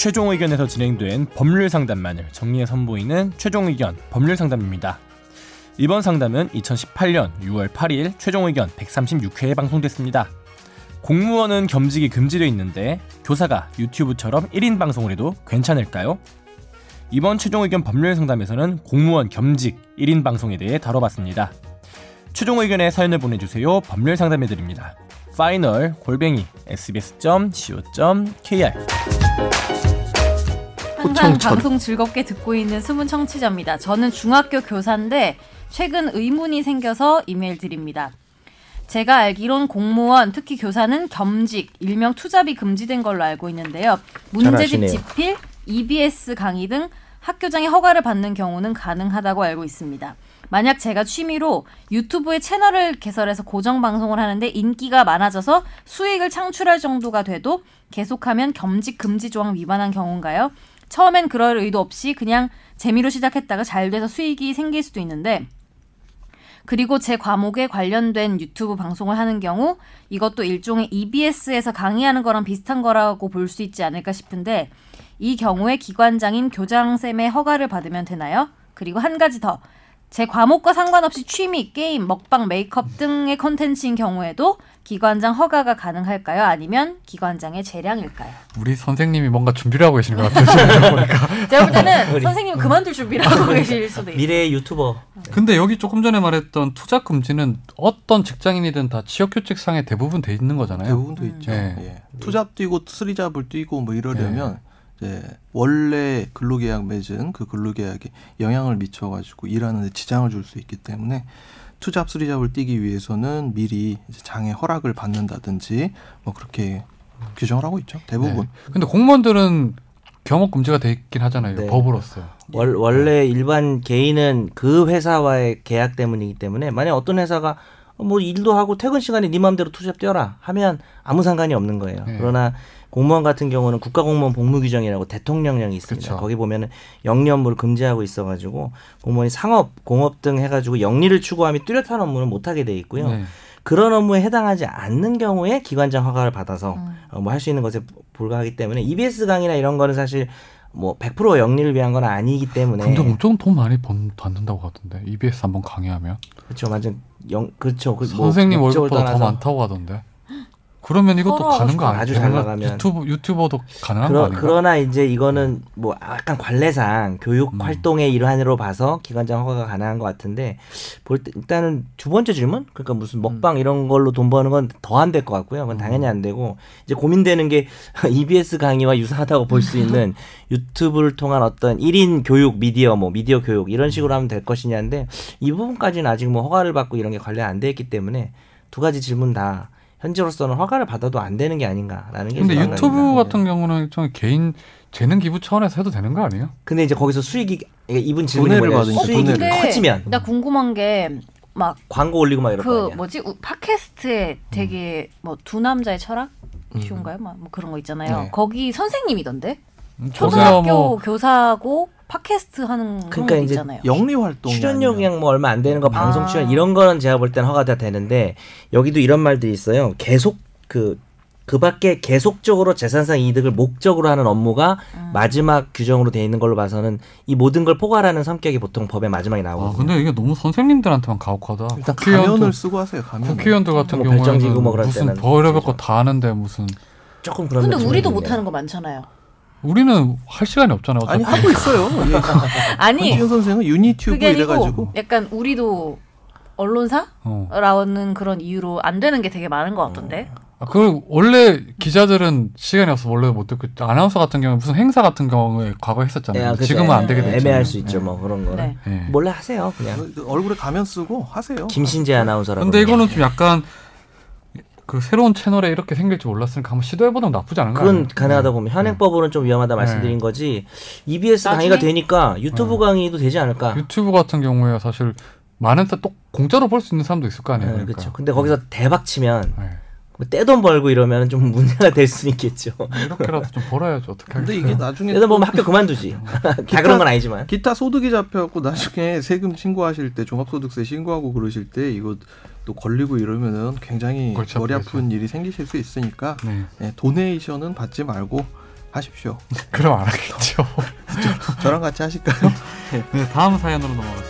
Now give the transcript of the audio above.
최종 의견에서 진행된 법률 상담만을 정리해 선보이는 최종 의견 법률 상담입니다. 이번 상담은 2018년 6월 8일 최종 의견 136회에 방송됐습니다. 공무원은 겸직이 금지되어 있는데 교사가 유튜브처럼 1인 방송을 해도 괜찮을까요? 이번 최종 의견 법률 상담에서는 공무원 겸직 1인 방송에 대해 다뤄봤습니다. 최종 의견에 사연을 보내주세요. 법률 상담해 드립니다. final 골뱅이 sbs.co.kr 항상 방송 즐겁게 듣고 있는 숨은 청취자입니다. 저는 중학교 교사인데 최근 의문이 생겨서 이메일 드립니다. 제가 알기론 공무원, 특히 교사는 겸직, 일명 투잡이 금지된 걸로 알고 있는데요. 문제집 집필, EBS 강의 등 학교장의 허가를 받는 경우는 가능하다고 알고 있습니다. 만약 제가 취미로 유튜브에 채널을 개설해서 고정 방송을 하는데 인기가 많아져서 수익을 창출할 정도가 돼도 계속하면 겸직 금지 조항 위반한 경우인가요? 처음엔 그럴 의도 없이 그냥 재미로 시작했다가 잘 돼서 수익이 생길 수도 있는데 그리고 제 과목에 관련된 유튜브 방송을 하는 경우 이것도 일종의 EBS에서 강의하는 거랑 비슷한 거라고 볼 수 있지 않을까 싶은데 이 경우에 기관장인 교장쌤의 허가를 받으면 되나요? 그리고 한 가지 더 제 과목과 상관없이 취미, 게임, 먹방, 메이크업 등의 컨텐츠인 경우에도 기관장 허가가 가능할까요? 아니면 기관장의 재량일까요? 우리 선생님이 뭔가 준비를 하고 계시는 것 같아요. 보니까. 제가 볼 때는 선생님 그만둘 준비를 하고 계실 수도 있어요. 미래의 유튜버. 근데 여기 조금 전에 말했던 투잡 금지는 어떤 직장인이든 다 취업 규칙상에 대부분 돼 있는 거잖아요. 대부분 돼 있죠. 네. 예. 투잡 뛰고 쓰리잡을 뛰고 뭐 이러려면 네. 이제 원래 근로계약 맺은 그 근로계약에 영향을 미쳐가지고 일하는 데 지장을 줄 수 있기 때문에 투잡 쓰리잡을 뛰기 위해서는 미리 장애 허락을 받는다든지 뭐 그렇게 규정을 하고 있죠 대부분. 네. 근데 공무원들은 경업 금지가 돼 있긴 하잖아요 네. 법으로서. 월, 원래 일반 개인은 그 회사와의 계약 때문이기 때문에 만약 어떤 회사가 뭐 일도 하고 퇴근 시간에 네 마음대로 투잡 뛰어라 하면 아무 상관이 없는 거예요. 네. 그러나 공무원 같은 경우는 국가공무원 복무규정이라고 대통령령이 있습니다. 그쵸. 거기 보면은 영리업무를 금지하고 있어가지고 공무원이 상업, 공업 등 해가지고 영리를 추구하며 뚜렷한 업무는 못하게 돼 있고요. 네. 그런 업무에 해당하지 않는 경우에 기관장 허가를 받아서 음. 어, 뭐할 수 있는 것에 불과하기 때문에 EBS 강의나 이런 거는 사실 뭐 100% 영리를 위한 건 아니기 때문에. 근데 엄청 돈 많이 번, 받는다고 하던데 EBS 한번 강의하면. 그렇죠, 맞아. 영 그렇죠. 그, 뭐 선생님 월급보다 더 많다고 하던데. 그러면 이것도 가는 거 아니에요? 아주 잘 나가면 유튜브 유튜버도 가능한 그러, 거 아닌가? 그러나 이제 이거는 뭐 약간 관례상 교육 음. 활동의 일환으로 봐서 기관장 허가가 가능한 것 같은데 볼 때 일단은 두 번째 질문 그러니까 무슨 먹방 음. 이런 걸로 돈 버는 건 더 안 될 것 같고요. 그건 당연히 안 되고 이제 고민되는 게 EBS 강의와 유사하다고 볼 수 있는 유튜브를 통한 어떤 1인 교육 미디어 뭐 미디어 교육 이런 식으로 하면 될 것이냐인데 이 부분까지는 아직 뭐 허가를 받고 이런 게 관련 안 돼 있기 때문에 두 가지 질문 다 현재로서는 허가를 받아도 안 되는 게 아닌가라는 게. 근데 유튜브 같은 경우는 좀 개인 재능 기부 차원에서 해도 되는 거 아니에요? 근데 이제 거기서 수익이 이분 질문을 받으니까 수익이 커지면 나 궁금한 게 막 광고 올리고 막 이럴 그 뭐지 팟캐스트에 되게 음. 뭐두 남자의 철학 쉬운가요? 음. 뭐 그런 거 있잖아요. 네. 거기 선생님이던데 음, 초등학교 뭐... 교사고 팟캐스트 하는 그러니까 이제 있잖아요. 영리 활동 출연료 그냥 뭐 얼마 안 되는 거 아. 방송 출연 이런 거는 제가 볼 때는 허가가 되는데 여기도 이런 말들이 있어요. 계속 그 그 밖에 계속적으로 재산상 이득을 목적으로 하는 업무가 음. 마지막 규정으로 돼 있는 걸로 봐서는 이 모든 걸 포괄하는 성격이 보통 법의 마지막에 나오거든요. 아, 근데 이게 너무 선생님들한테만 가혹하다. 일단 가면을 쓰고 하세요. 가면. 국회의원들 같은 뭐 경우에는 뭐 무슨 별의별 거다 하는데 무슨 조금 그런. 근데 우리도 못 하는 거 많잖아요. 우리는 할 시간이 없잖아요. 어차피. 아니 하고 있어요. 예. 아니 지훈 선생은 유니튜브 이래가지고 약간 우리도 언론사라는 어. 그런 이유로 안 되는 게 되게 많은 것 같던데. 아, 그 원래 기자들은 시간이 없어 원래 못 듣고 아나운서 같은 경우 무슨 행사 같은 경우에 과거 했었잖아요. 네, 지금은 안 되게 됐죠. 애매할 수 있죠, 네. 뭐 그런 거. 네. 네. 몰래 하세요, 그냥. 얼굴에 가면 쓰고 하세요. 김신재 아나운서라고. 근데 이거는 좀 약간 그 새로운 채널에 이렇게 생길지 몰랐으니까 한번 시도해보는 나쁘지 않은 거 그건 가능하다 보면 현행법으로는 네. 좀 위험하다 말씀드린 네. 거지 EBS 나중에? 강의가 되니까 유튜브 네. 강의도 되지 않을까? 유튜브 같은 경우에 사실 많은 또 공짜로 볼 수 있는 사람도 있을 거 아니에요. 네, 그러니까. 그렇죠. 근데 거기서 대박 치면 네. 뭐 떼돈 벌고 이러면 좀 문제가 될 수 있겠죠. 이렇게라도 좀 벌어야죠. 어떻게 근데 이게 나중에 떼돈 벌면 학교 그만두지. 다 그런 건 아니지만. 기타 소득이 잡혀갖고 나중에 세금 신고하실 때 종합소득세 신고하고 그러실 때 이거 또 걸리고 이러면은 굉장히 머리 아픈 일이 생기실 수 있으니까 네. 네, 도네이션은 받지 말고 하십시오. 그럼 안 하겠죠. 저 랑 같이 하실까요? 네, 다음 사연으로 넘어가.